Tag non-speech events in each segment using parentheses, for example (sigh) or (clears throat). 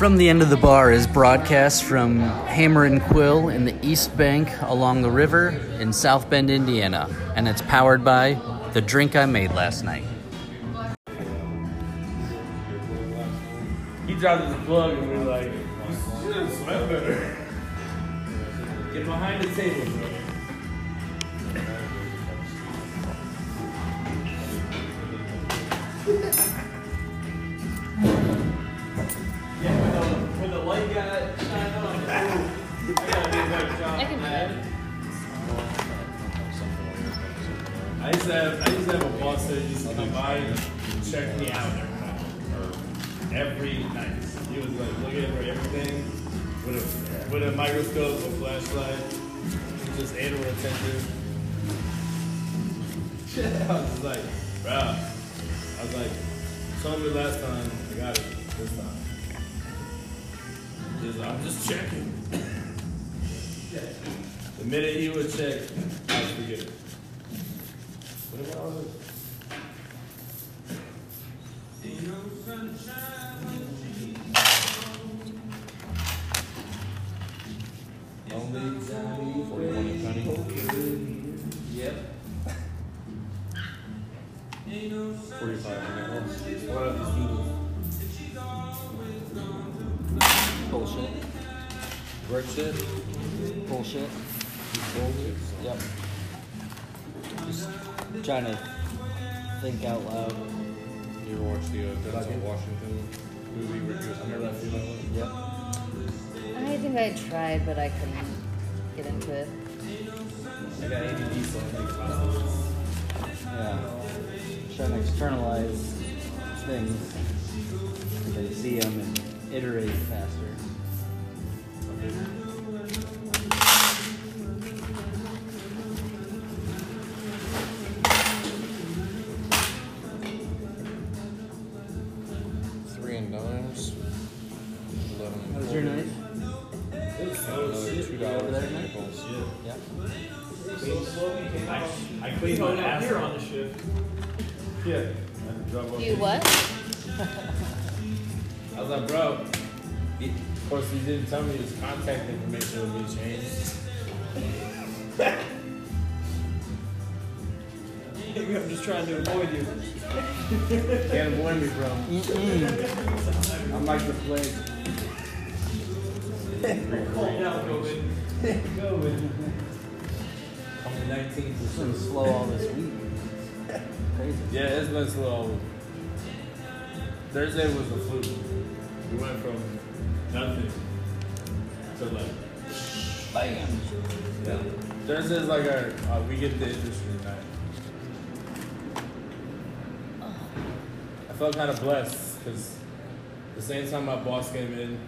From the End of the Bar is broadcast from Hammer and Quill in the East Bank along the river in South Bend, Indiana, and it's powered by the drink I made last night. He dropped his plug and we were like, you should smell better. Get behind the table, bro. Yeah, when the, light got shined on, (laughs) I gotta do a better job. I can do man. I used to have I used to have a boss that used to come by and check me out every night. Or every night. He was like looking for everything with a with a microscope, a flashlight, just animal attention. (laughs) I was just like, bro. I was like, told me last time, I got it this time. Just, I'm just checking. the minute you would check, I was forgiven. What about all this? Only Yep. 45 Brick shit. Bullshit. Bullshit. Yep. Just trying to think out loud. You ever watch the uh, Denzel Washington movie where he was married to that one? Yep. I think I tried, but I couldn't get into it. I got ADD, so I think about this. Yeah. Trying to externalize things so they see them and iterate faster. Tell me his contact information will be changed. Maybe (laughs) I'm just trying to avoid you. Can't avoid me, bro. I'm like the plague. Calm down, COVID. COVID. Only 19 It's been slow all this week. Crazy. Yeah, it's been slow. Thursday was the flu. We went from nothing to like Bam. yeah. Thursday's like our uh, we get the industry night. I felt kind of blessed because the same time my boss came in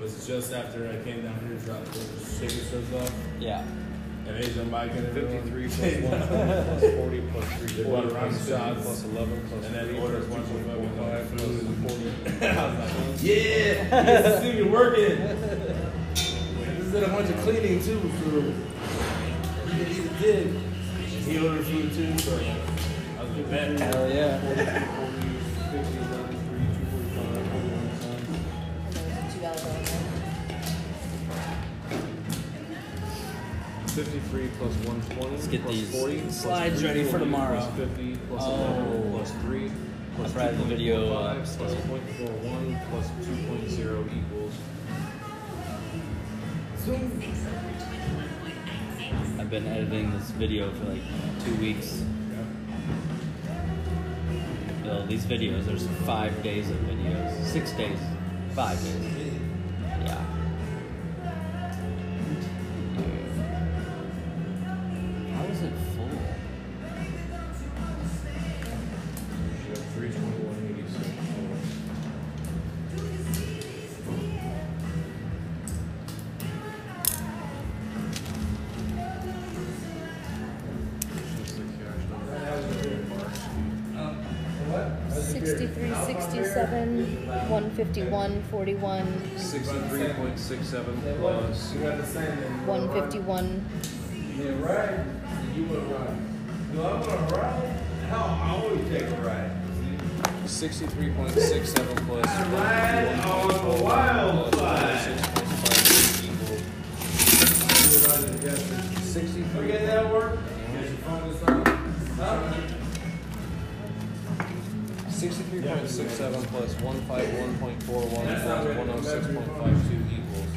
was just after I came down here to drop the chicken strips off Yeah. and Asia Mike and everyone. Fifty-three (laughs) plus one twenty plus forty plus three They forty bought around plus fifty shots. plus eleven plus And then three ordered plus one two for point four five fucking plus food. forty. (laughs) I was like, yeah, this is even working. (laughs) This did a bunch of cleaning too, so he did. He did. And he ordered food too, so I was like, bet. Hell yeah. Fifty, eleven, three, two forty-five, forty-one, cents. And there was a two dollar bill in there. Fifty-three plus one twenty. Let's get plus these forty, plus slides three ready for tomorrow. Plus fifty, plus Oh. eleven, plus three, plus I'll try the video, uh, 2.45, plus still. point four one, plus two point zero equals. I've been editing this video for like two weeks. Well, these videos, there's five days of videos. Six days. Five days. 41, Sixty-three point six seven 151. Yeah, right. You would ride. No, I'm going to ride. Hell, I always take a ride. Sixty-three point six seven plus. I ride on. Sixty-three. Okay, that work? Huh? 63.67 plus 151.41 plus 106.52 equals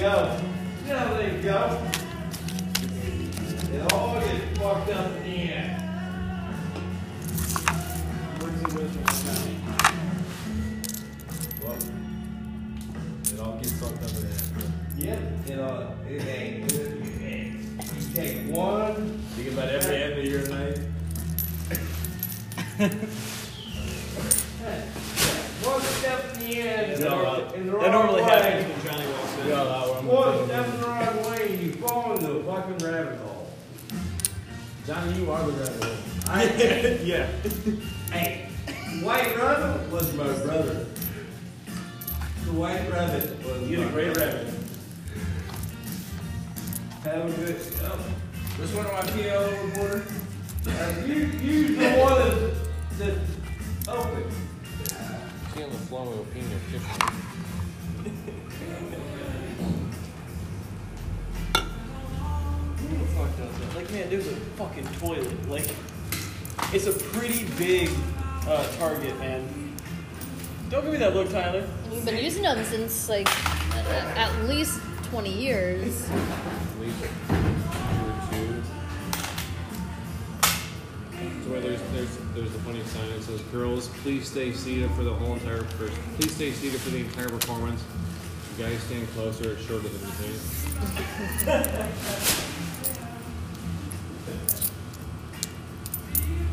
go. There you go. Least 20 years. At least. So where there's there's there's a funny sign that says, "Girls, please stay seated for the whole entire per- please stay seated for the entire performance. You guys stand closer, it's shorter than you think." (laughs)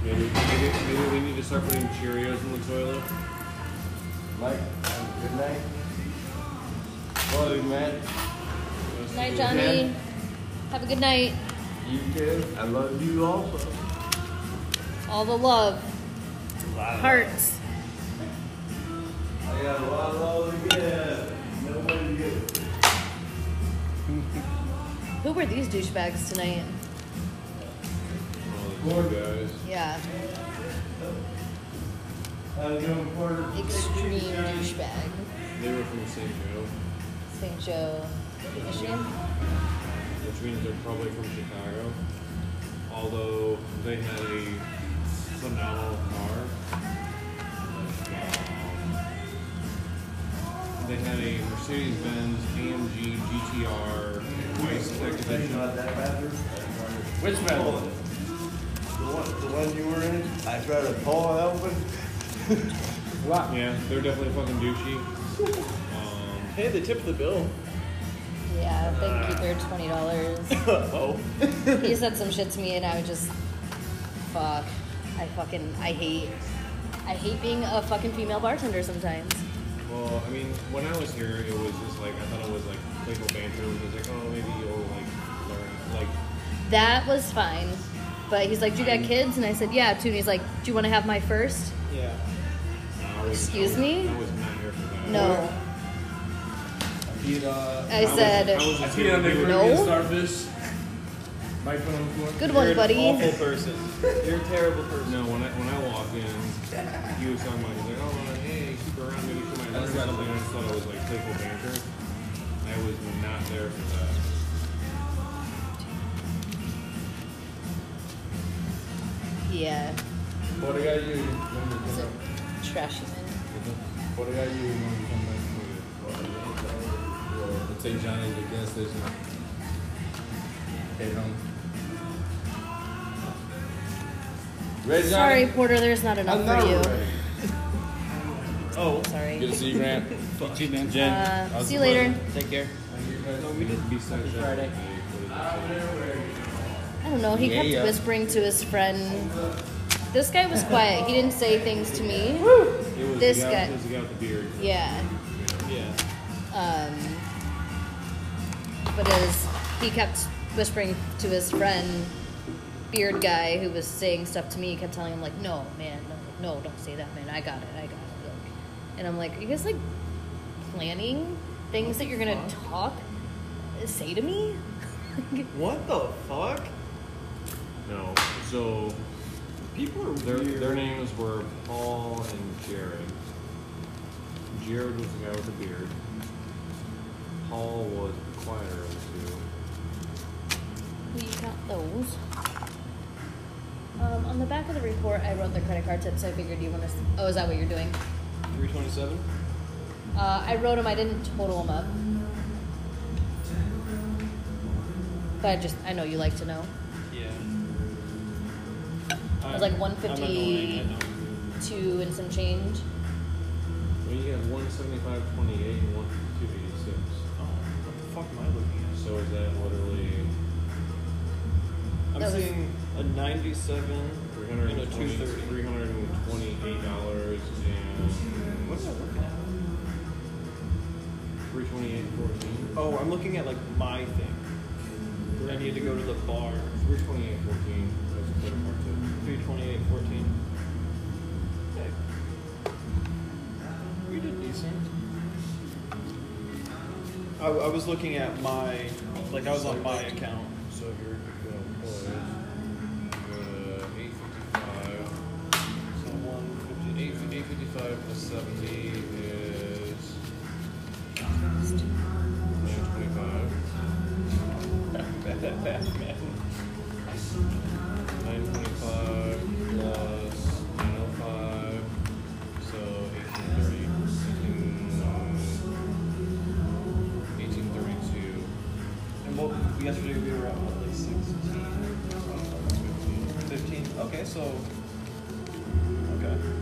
maybe, maybe maybe we need to start putting Cheerios in the toilet. Mike, good night. Love you, man. Night, Johnny. Have a good night. You too. I love you also. All the love. Hearts. I got a lot of love to give. Nobody to give. (laughs) Who were these douchebags tonight? The poor guys. Yeah, How's it going, Porter? extreme douchebag. They were from St. Joe, St. Joe, Michigan. which means they're probably from Chicago. Although they had a phenomenal car. Um, they had a Mercedes-Benz AMG GTR Ice Tech Edition. that bathroom? Which bathroom? The one, the one you were in? I tried to pull it open. (laughs) Yeah, they're definitely fucking douchey. Hey, they tipped the bill. Yeah, thank you for twenty dollars. (laughs) oh. he said some shit to me, and I was just, fuck. I fucking, I hate, I hate being a fucking female bartender sometimes. well, I mean, when I was here, it was just like I thought it was like playful banter. It was like, oh, maybe you'll like learn. Like, That was fine. But he's like, Do you got mm-hmm. kids? And I said, Yeah, too. And he's like, Do you want to have my first? Yeah. I was, Excuse was, me? I was not here for that. No. Eat, uh, I said, was I just see here on the to do it. No. Caribbean starfish. Mike put on the floor. Good You're one, an buddy. awful person. (laughs) You're a terrible person. No, when I when I walked in, he was talking about he's like, oh, uh, hey, keep around, maybe she might learn something. I just thought it was like playful banter. I was not there for that. Yeah. What do I got you? Trashy man. What did I do when Well, we'll take Johnny to the gas station. Head home. Ready, Johnny? Sorry, Porter, there's not enough I'm for you. ready. (laughs) Oh, Sorry. Good to see you, Grant. you man. Jen. Uh, how's see you later. Take care. Besides that, Friday. I don't know. He Yeah, kept yeah. whispering to his friend. This guy was quiet. He didn't say things to me. It was This the guy, guy. It but as he kept whispering to his friend, beard guy, who was saying stuff to me, he kept telling him like, "No, man, no, no, don't say that, man. I got it, I got it." Like, and I'm like, "Are you guys like planning things that you're gonna talk, say to me?" (laughs) What the fuck? No. So People are their weird. their names were Paul and Jared. Jared was the guy with the beard. Paul was the quieter of the two. We got those. Um, on the back of the report, I wrote the credit card tips. So I figured you want to. Oh, is that what you're doing? 327? Uh, I wrote them. I didn't total them up. But I just, I know you like to know. Yeah. It was like I'm- 150. I'm annoying, I know. Two and some change. Well, you have 175.28 and 152.86. What the fuck am I looking at? So is that literally I'm That was- seeing a 97 and a 320 230. $328 and What am I looking at? 328.14? Oh, I'm looking at like my thing. I need to go to the bar. 328.14. That's a credit card tip. 328.14. Okay. We did decent. I, I was looking at my, like I was on my account.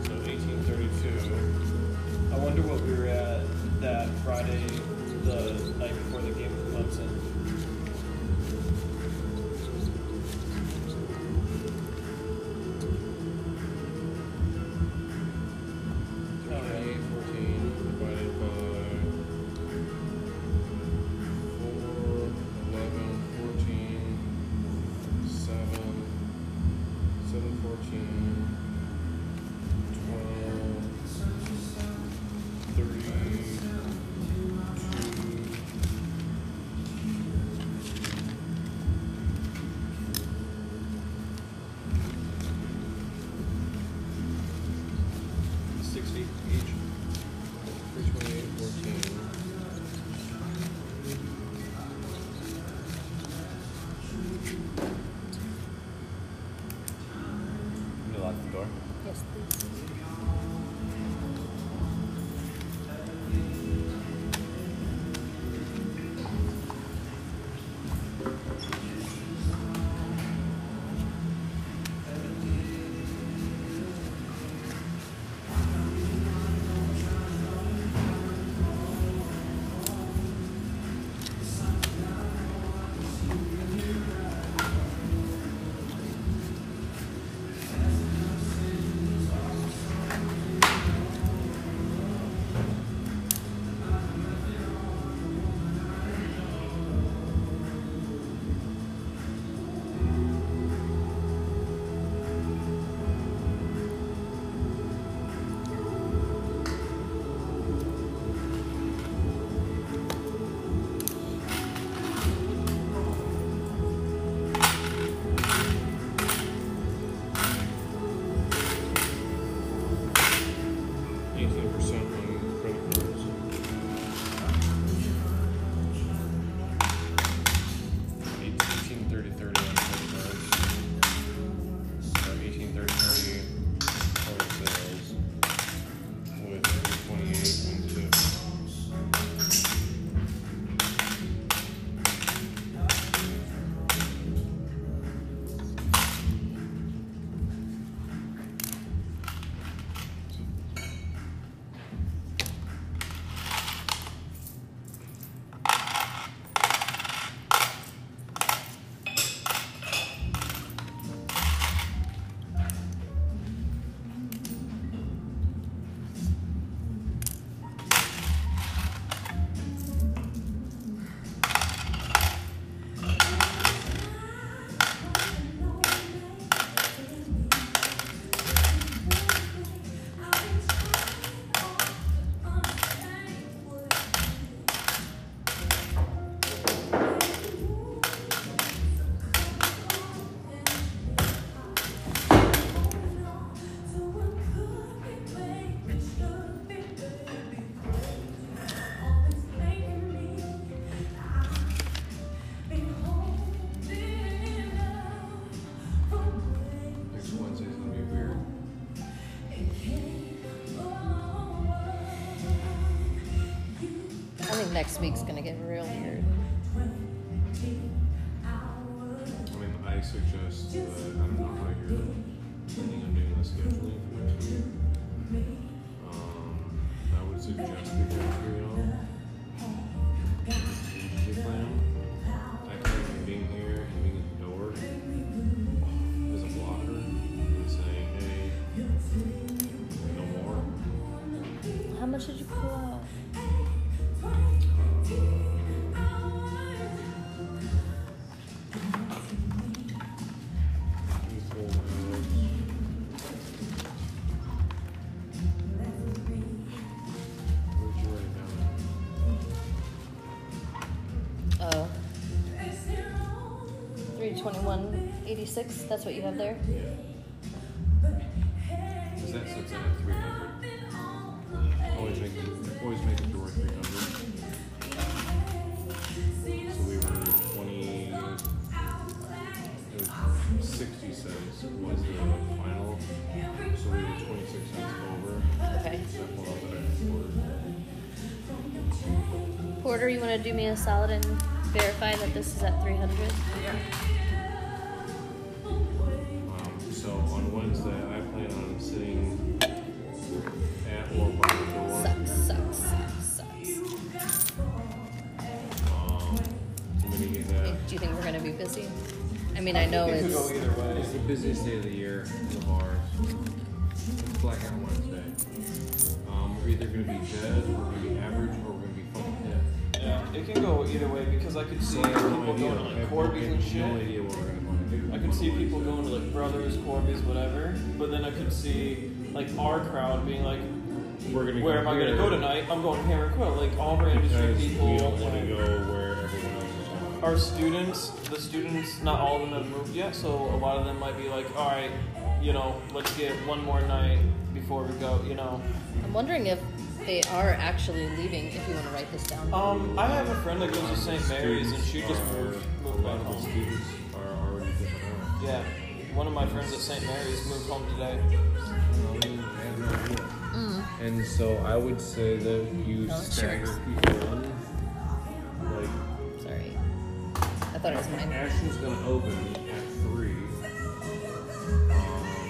So 1832. I wonder what we were at that Friday, the night before the game with Clemson. Next week's gonna get real weird. I mean, I suggest that, I don't know how you're planning on doing the scheduling for next week. Um, I would suggest we go through it all. Contingency plan. I plan on being here and being at the door as a blocker and saying, hey, no more. How much did you 321.86. That's what you have there? Yeah. Cause that sits in at three hundred. Always make, always make the door three hundred. So we were twenty, it was sixty cents was the final, so we were twenty-six cents over. Okay. So I pulled out that extra quarter. Porter, you want to do me a solid and verify that this is at 300? You think we're gonna be busy? I mean, I know it could go it's. either way. It's the busiest day of the year in the bars. It's Blackout Wednesday. Um, we're either gonna be dead, or we're gonna be average, or we're gonna be fucking hit. Yeah, it can go either way because I could see So I have no people going to I like Corby's no- and No shit. idea what we're gonna do. I could see people going to like Brothers, Corby's, whatever. But then I could see like our crowd being like, We're gonna "Where go am I going to go tonight? I'm going to Hammer Quill." Like all our industry Because people. we don't wanna and go Our students, the students, not all of them have moved yet, so a lot of them might be like, "All right, you know, let's get one more night before we go." You know. I'm wondering if they are actually leaving. If you want to write this down. Um, I have a friend that goes to St. Mary's, and she just moved, moved back home. students are already. Yeah, one of my friends at St. Mary's moved home today. I have no idea. And so I would say that you Oh, stagger sure. people I thought it was mine. Ashton's gonna open at three. Um,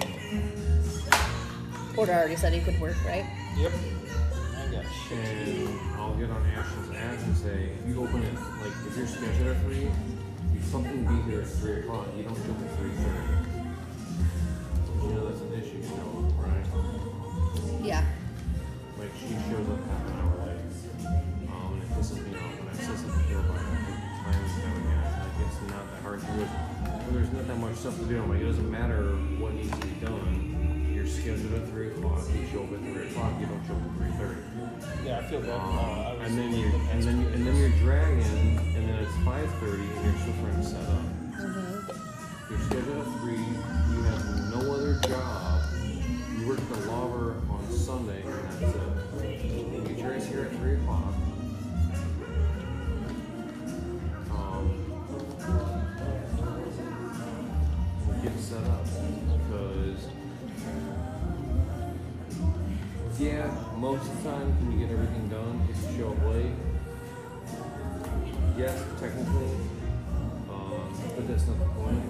Porter already said he could work, right? Yep. I got shit. and I'll get on Ashton's ass and say, if you open it, like, if you're scheduled at three, you fucking be here at three o'clock. You don't jump at three thirty. You know that's an issue, you know, right? Yeah. Like she shows up half an hour late. Um, and it pisses me off when I say something to her about it. Time and time again. It's not that hard to do it. Well, there's not that much stuff to do. I'm like, it doesn't matter what needs to be done. You're scheduled at 3 o'clock. You show up at 3 o'clock. You don't show up at 3.30. Yeah, I feel bad. Um, uh, and, then you're, and, then, and then you're dragging, and then it's 5.30, and you're still trying to set up. Mm-hmm. You're scheduled at 3. You have no other job. You work at the Lover on Sunday, and that's it. You trace here at 3 most of the time can you get everything done if you show up late? Yes, technically, um, but that's not the point.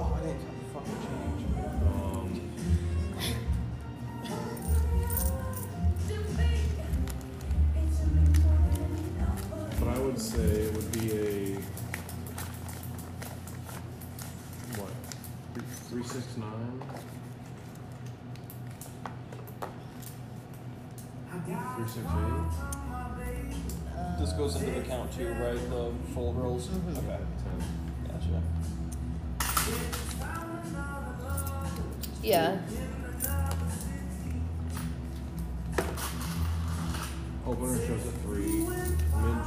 Oh, I didn't fucking change. Um, but I would say it would be a what three six nine. Three six eight. This goes into the count too, right? The full rolls. Mm-hmm. Okay, gotcha. Yeah. Opener shows at three. Mid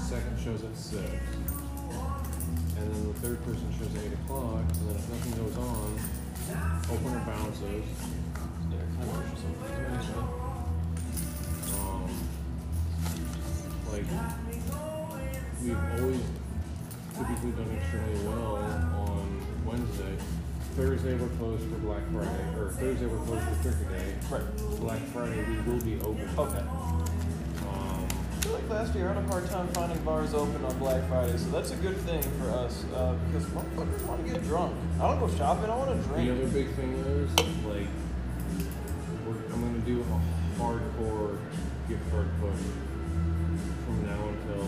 second shows at six. And then the third person shows at eight o'clock. And then if nothing goes on, opener bounces. Yeah, kind of like we've always typically done extremely well on Wednesday. Thursday we're closed for Black Friday, or Thursday we're closed for Turkey Day. Right. Black Friday we will be open. Okay. Um, I feel like fast, you're having a hard time finding bars open on Black Friday, so that's a good thing for us uh, because motherfuckers want to get drunk. I don't go shopping. I want to drink. The other big thing is like we're, I'm gonna do a hardcore gift card push now until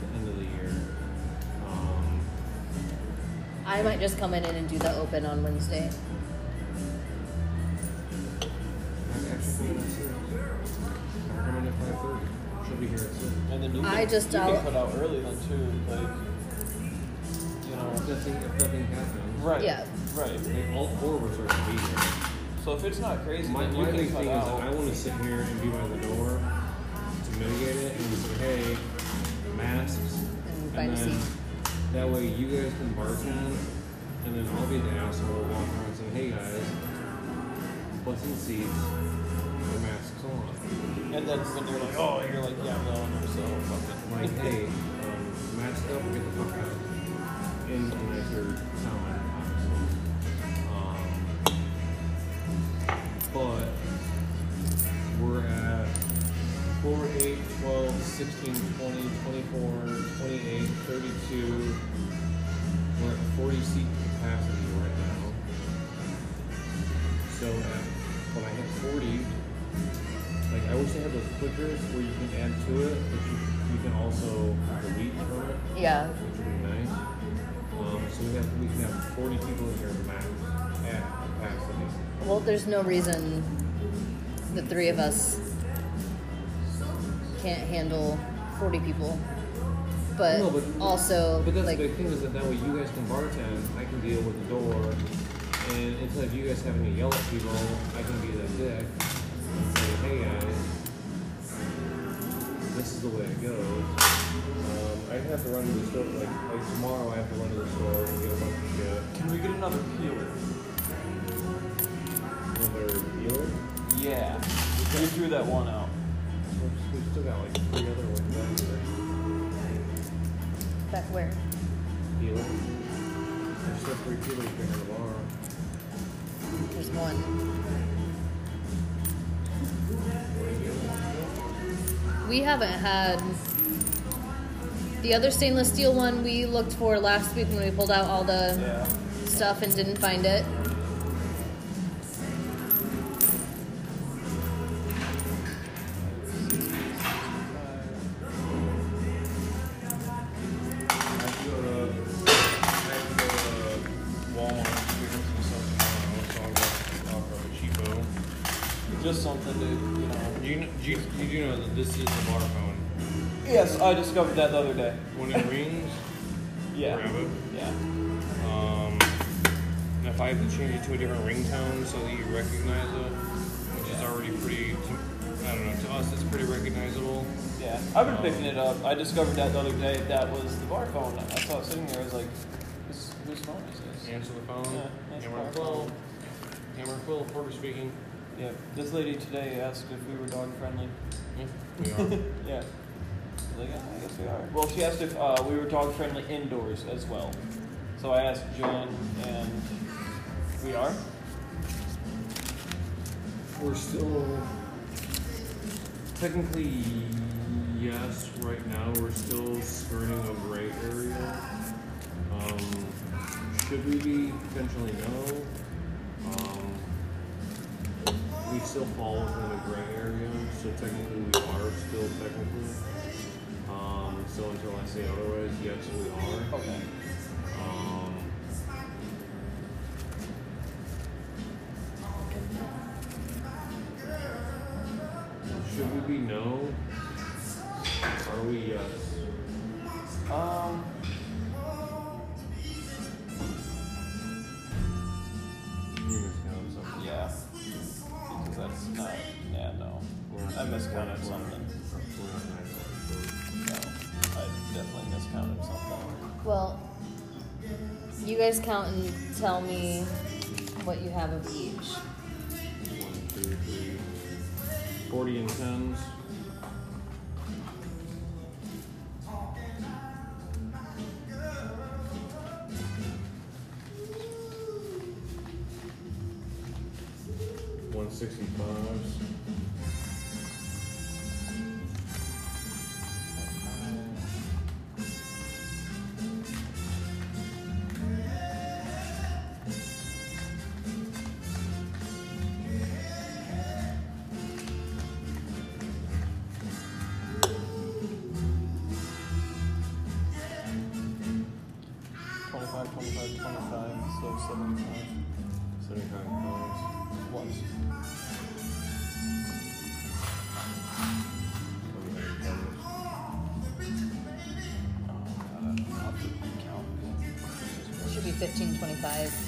the end of the year. Um, I might just come in and do the open on Wednesday. I'm actually coming at six. I'm at five thirty. She'll be here at six. And then you I can, just you out- can cut out early then too, like you know. If nothing, if nothing happens, Right. Yeah. Right. like all four of us are gonna be here. So if it's not crazy, My, then you my can big cut thing is that out. I want to sit here and be by the door to mitigate it and say, hey, masks. And find a then. That way you guys can bartend, and then I'll be the asshole walking around saying, hey guys, butts in seats, your masks on. and then when you're like, oh, you're like, yeah, no, so fucking. Like, hey, um, mask up and get the fuck out. In a nicer tone, 16, 20, 24, 28, 32. We're at 40 seat capacity right now. So at, when I hit 40, like I wish they had those clickers where you can add to it, but you, you can also delete from it, Yeah. which would be nice. Um, so we have we can have 40 people in here max at capacity. Well, there's no reason the three of us can't handle 40 people. But, No, but- also, But that's like, the big thing is that that way you guys can bartend, I can deal with the door, and instead of you guys having to yell at people, I can be that dick and say, hey guys, this is the way it goes. Um, I have to run to the store, like, like tomorrow I have to run to the store and get a bunch of shit. Can we get another peeler? Another dealer. Yeah. We threw that one out. Back where? Dealer. There's three dealers here tomorrow. There's one. We haven't had the other stainless steel one we looked for last week when we pulled out all the Yeah. stuff and didn't find it. Just something to, you know. You, kn- you, you do know that this is the bar phone. Yes, I discovered that the other day. When it rings, (laughs) Yeah. grab it. Yeah. Um, and if I have to change it to a different ringtone so that you recognize it, which is already pretty, I don't know, to us it's pretty recognizable. Yeah. I've been picking it up. I discovered that the other day. That was the bar phone. I saw it sitting there. I was like, whose, whose phone is this? Answer the phone. Yeah, that's Hammer and bar Quill. phone. Hammer and Quill, Porter speaking. Yeah. This lady today asked if we were dog friendly. Yeah, we are. (laughs) Yeah. Like, yeah, I guess we are. Well, she asked if uh, we were dog friendly indoors as well. So I asked Jen, and we are. We're still technically yes. Right now, we're still skirting a gray area. Um, should we be potentially no? Um, we still fall within a gray area, so technically we are still technically. Um, so until I say otherwise, yes, we are. Okay. Um, should we be no? Are we yes? Um. guys count and tell me what you have of each. One, two, three. 40 and 10s. 1525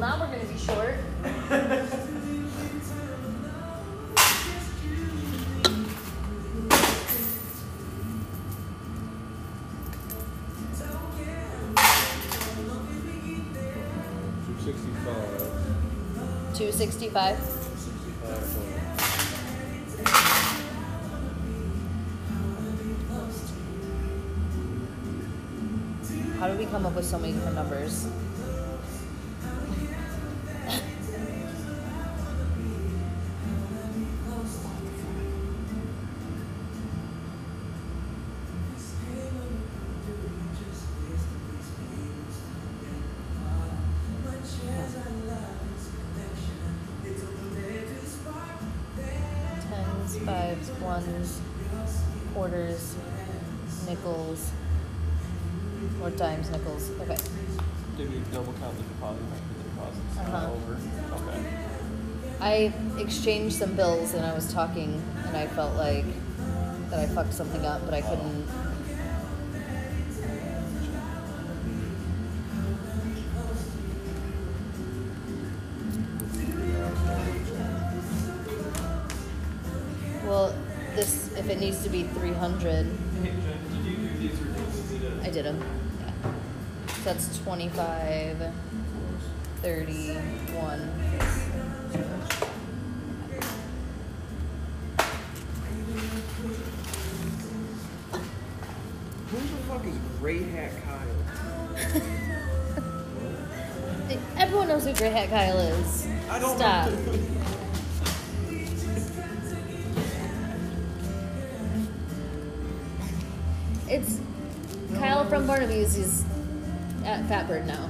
now we're gonna be short. Two. Sixty-five. How do we come up with so many different numbers? I exchanged some bills and I was talking and I felt like that I fucked something up, but I couldn't. Well, this if it needs to be three hundred, I did you do these or did you need a- I did them. Yeah. So that's 25, 31. Everyone knows who Gray Hat Kyle is. I don't Stop. know. It's Kyle from Barnaby's. He's at Fatbird now.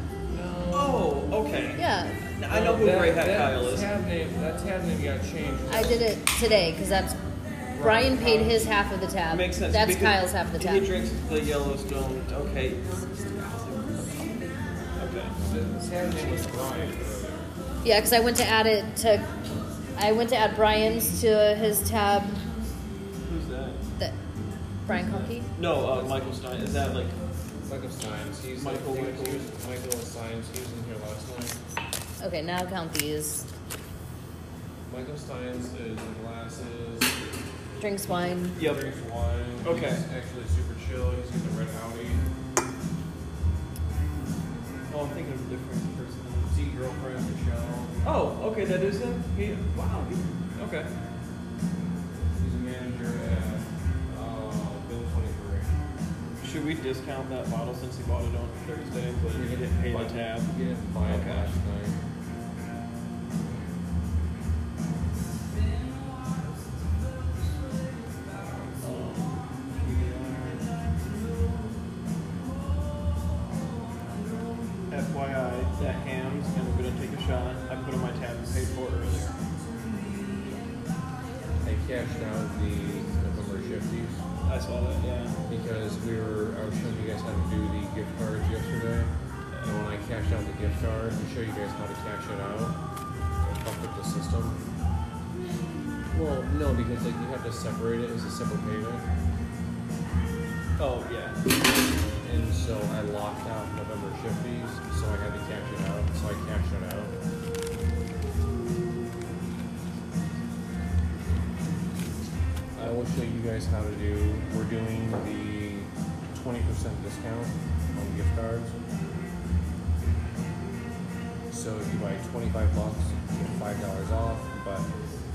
oh, okay. Yeah, I know who That- Gray Hat that Kyle is. Tab name, that tab name got changed. I did it today because that's Brian paid his half of the tab. Makes sense. That's because Kyle's half of the tab. He tab. drinks the Yellowstone. Okay. Okay. Yeah, because I went to add it to. I went to add Brian's to his tab. Who's that? That Brian Conkey. No, uh, Michael Stein. Is that like? Michael Steins. He's Michael, he was- Michael. He Michael Steins. He was in here last night. Okay, now count these. Michael Steins is the glasses. Drinks wine. Yep. Drinks wine. Okay. He's actually super chill. He's in the red Audi. Oh, I'm thinking of a different person. Z girlfriend Michelle. Oh, okay, that is him. He. Wow. He, okay. He's a manager at uh, Bill Twenty Three. Should we discount that bottle since he bought it on Thursday, but he didn't pay the tab? He didn't buy it Okay. last night. Do the gift cards yesterday, and when I cashed out the gift card to show you guys how to cash it out, I fucked up the system. Well, no, because like you have to separate it as a separate payment, Oh yeah. and so I locked out November shift fees, so I had to cash it out. So I cashed it out. I will show you guys how to do. We're doing the twenty percent discount on gift cards. So if you buy twenty-five bucks, you get five dollars off. But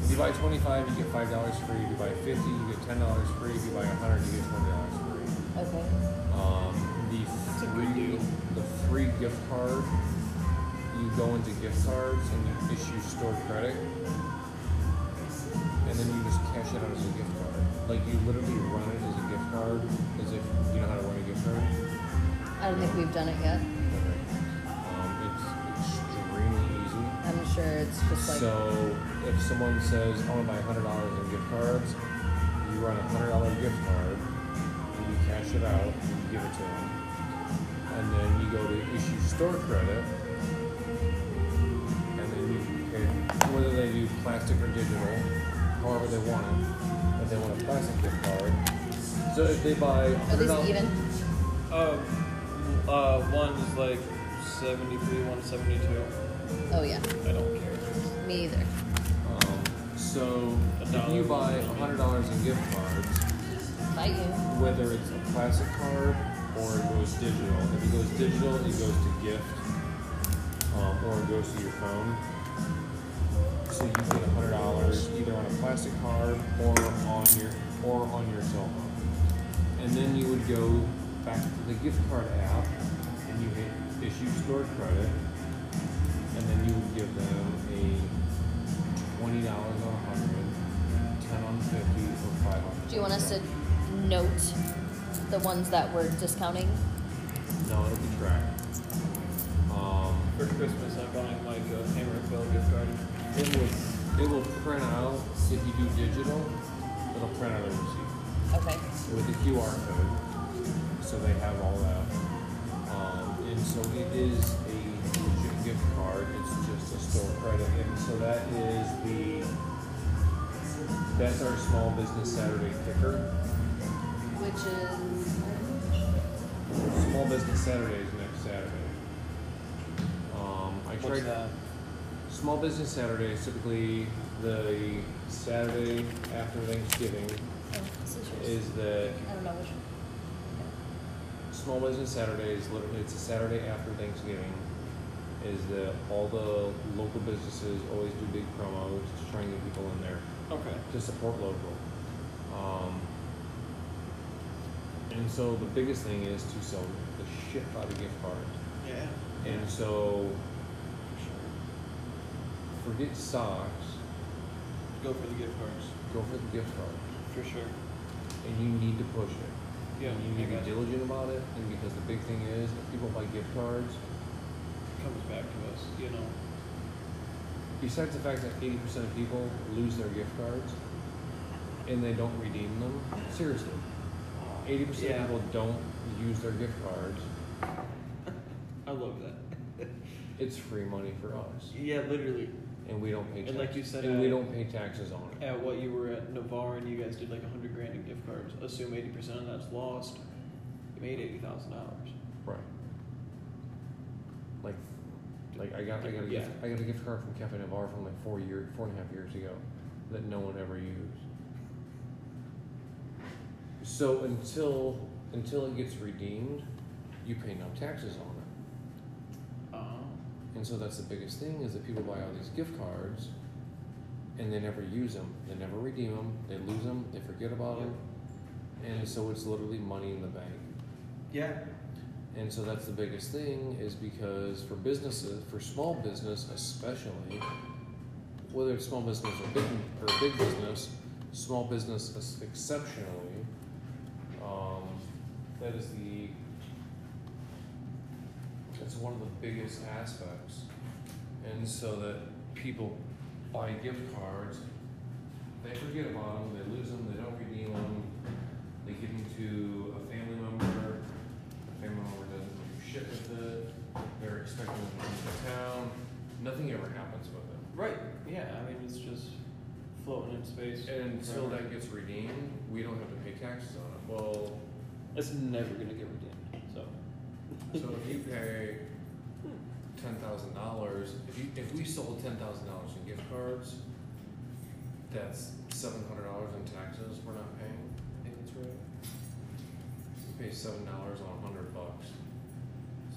if you buy twenty-five, you get five dollars free. If you buy fifty, you get ten dollars free. If you buy a hundred, you get twenty dollars free. Okay. Um, the free, the free gift card, you go into gift cards and you issue store credit, and then you just cash it out as a gift card. Like you literally run it as a gift card, as if you know how to run a gift card. I don't think we've done it yet. Um, it's extremely easy. I'm sure it's just like so if someone says, "I want to buy hundred dollars in gift cards," you run a hundred dollar gift card, and you cash it out, and you give it to them, and then you go to issue store credit, and then you pay whether they do plastic or digital, however they want it. If they want a plastic gift card, so if they buy Are hundred these even? Uh, uh, one's like 73, one's 72. Oh yeah. I don't care. Me either. um, so if you buy maybe. hundred dollars in gift cards. Bite you. whether it's a plastic card or it goes digital. If it goes digital, it goes to gift, um, or it goes to your phone. So you get a hundred dollars either on a plastic card or on your or on your cell phone. And then you would go back to the gift card app and you hit issue store credit, and then you would give them a twenty dollars on a hundred, ten on fifty, or five on. Do you want us to note the ones that we're discounting? No, it'll be tracked. Um, For Christmas, I'm buying like a Hammer and Quill gift card. it will it will print out if you do digital. It'll print out a receipt Okay. With the QR code, so they have all that. Um, and so it is a legit gift card. It's just a store credit, and so that is the that's our small business Saturday kicker. Which is Small business Saturday is next Saturday. Um, I What's tried. that? Small Business Saturday is typically the Saturday after Thanksgiving. Is yours. Is the I don't know which one. Small Business Saturday is literally it's a Saturday after Thanksgiving. Is that all the local businesses always do big promos to try and get people in there Okay. to support local. Um, and so the biggest thing is to sell the shit out of gift cards. Yeah. And so forget socks, Go for the gift cards. go for the gift cards. For sure. And you need to push it. Yeah, And you need to got be you. diligent about it, and because the big thing is, if people buy gift cards, Comes back to us, you know. besides the fact that eighty percent of people lose their gift cards, and they don't redeem them, seriously, eighty percent Yeah. of people don't use their gift cards. (laughs) I love that. It's free money for us, yeah, literally. And we don't pay. And Tax- like you said, and we don't pay taxes on it. At what you were at Navarre and you guys did like a hundred grand in gift cards. Assume eighty percent of that's lost. You made eighty thousand dollars. Right. Like, like I got I got a Yeah. gift I got a gift card from Cafe Navarre from like four year four and a half years ago that no one ever used. So until until it gets redeemed, you pay no taxes on it. And so that's the biggest thing is that people buy all these gift cards and they never use them. They never redeem them. They lose them. They forget about them. And so it's literally money in the bank. Yeah. And so that's the biggest thing is because for businesses, for small business especially, whether it's small business or big or big business, small business exceptionally, um, that is the that's one of the biggest aspects. And so that people buy gift cards, they forget about them, they lose them, they don't redeem them, they give them to a family member, the family member doesn't do shit with it, they're expecting them to come to town, nothing ever happens with it. Right. Yeah. I mean, it's just floating in space. And until that gets redeemed, we don't have to pay taxes on it. Well, It's never gonna get redeemed. So. if you pay ten thousand dollars, if you, if we sold ten thousand dollars in gift cards, that's seven hundred dollars in taxes we're not paying. I think that's right. We pay seven dollars on a hundred bucks.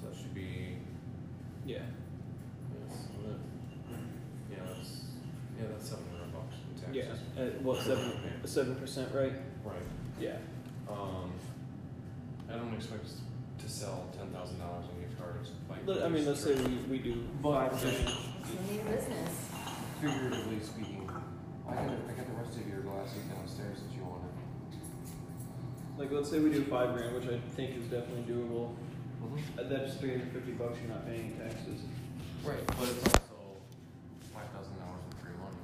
So that should be, Yeah. yes, yeah, that's, yeah, that's seven hundred bucks in Yeah. taxes. Uh, what seven? Seven percent, right? Right. Yeah. Um, I don't expect us to sell ten thousand dollars in gift cards. like Let- I mean, let's say we, we do But five just grand. It's new business. figuratively speaking, I got, I got the rest of your glasses downstairs that you wanted. Like, let's say we do five grand, which I think is definitely doable. Uh, That's three hundred fifty bucks. You're not paying any taxes. Right, but it's also five thousand dollars in free money.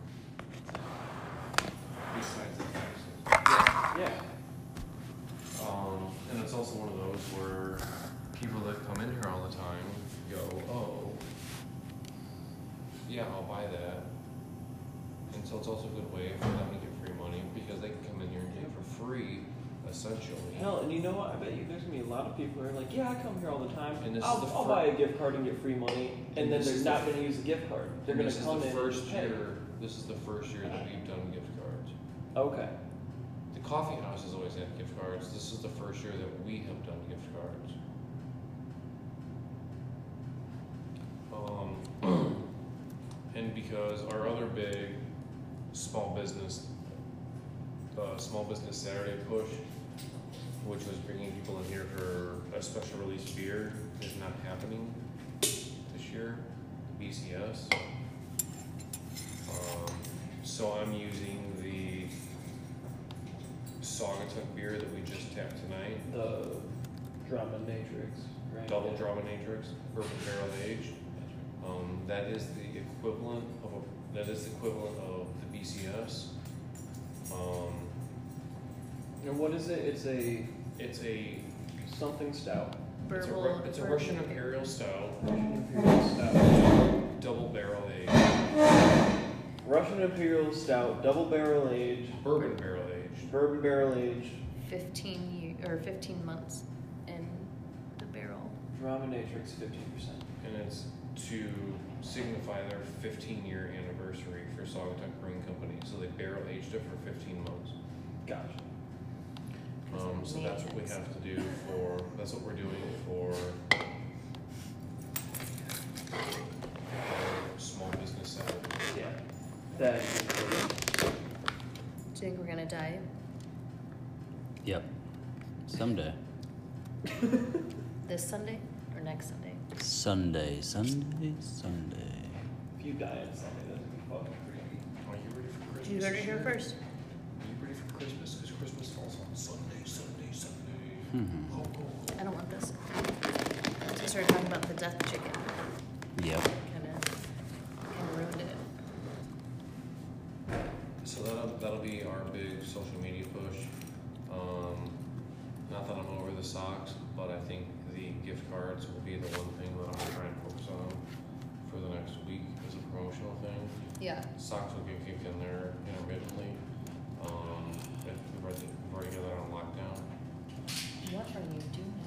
Besides the taxes. Yeah. Um, and it's also one of those where people that come in here all the time go, oh, yeah, I'll buy that. And so it's also a good way for them to get free money because they can come in here and get it for free, essentially. Hell, and you know what? I bet you there's gonna be a lot of people who are like, yeah, I come here all the time. And this I'll, the I'll fir- buy a gift card and get free money, and, And then they're not the- gonna use the gift card. They're gonna this come is in the first year. This is the first year that we've done gift cards. Okay. The coffee house has always had gift cards. This is the first year that we have done gift cards. Um, (clears throat) and because our other big small business, uh, small business Saturday push, which was bringing people in here for a special release beer, is not happening this year. BCS. Um, so I'm using the Saugatuck beer that we just tapped tonight, The Dramatrix. Right? double Dramatrix, bourbon barrel aged. Um, that is the equivalent of a, that is the equivalent of the BCS. Um, And what is it? It's a it's a something stout. it's a, Verbal. Ru- it's a Russian Imperial Stout, Russian Imperial Stout. double barrel aged, Russian Imperial Stout, double barrel aged, bourbon barrel aged. bourbon barrel aged, 15 year, or 15 months in the barrel. Dramatrix, fifteen percent. And it's to signify their 15 year anniversary for Saugatuck Brewing Company. So they barrel aged it for 15 months. Gotcha. Um, so that's what we have to do for, that's what we're doing for our small business Saturday. Yeah. That. Do you think we're gonna die? Yep. Someday. (laughs) This Sunday or next Sunday? Sunday, Sunday, Sunday. If you die on Sunday, that'd be fucking crazy. Are you ready for Christmas? You heard it here first. I don't want this. So we started talking about the death chicken. Yep. Kind of, kind of ruined it. So that'll, that'll be our big social media push. Um, not that I'm over the socks, but I think the gift cards will be the one thing that I'm trying to focus on for the next week as a promotional thing. Yeah. Socks will get kicked in there intermittently. Um, if we've already, we've already got that on lockdown. What are you doing?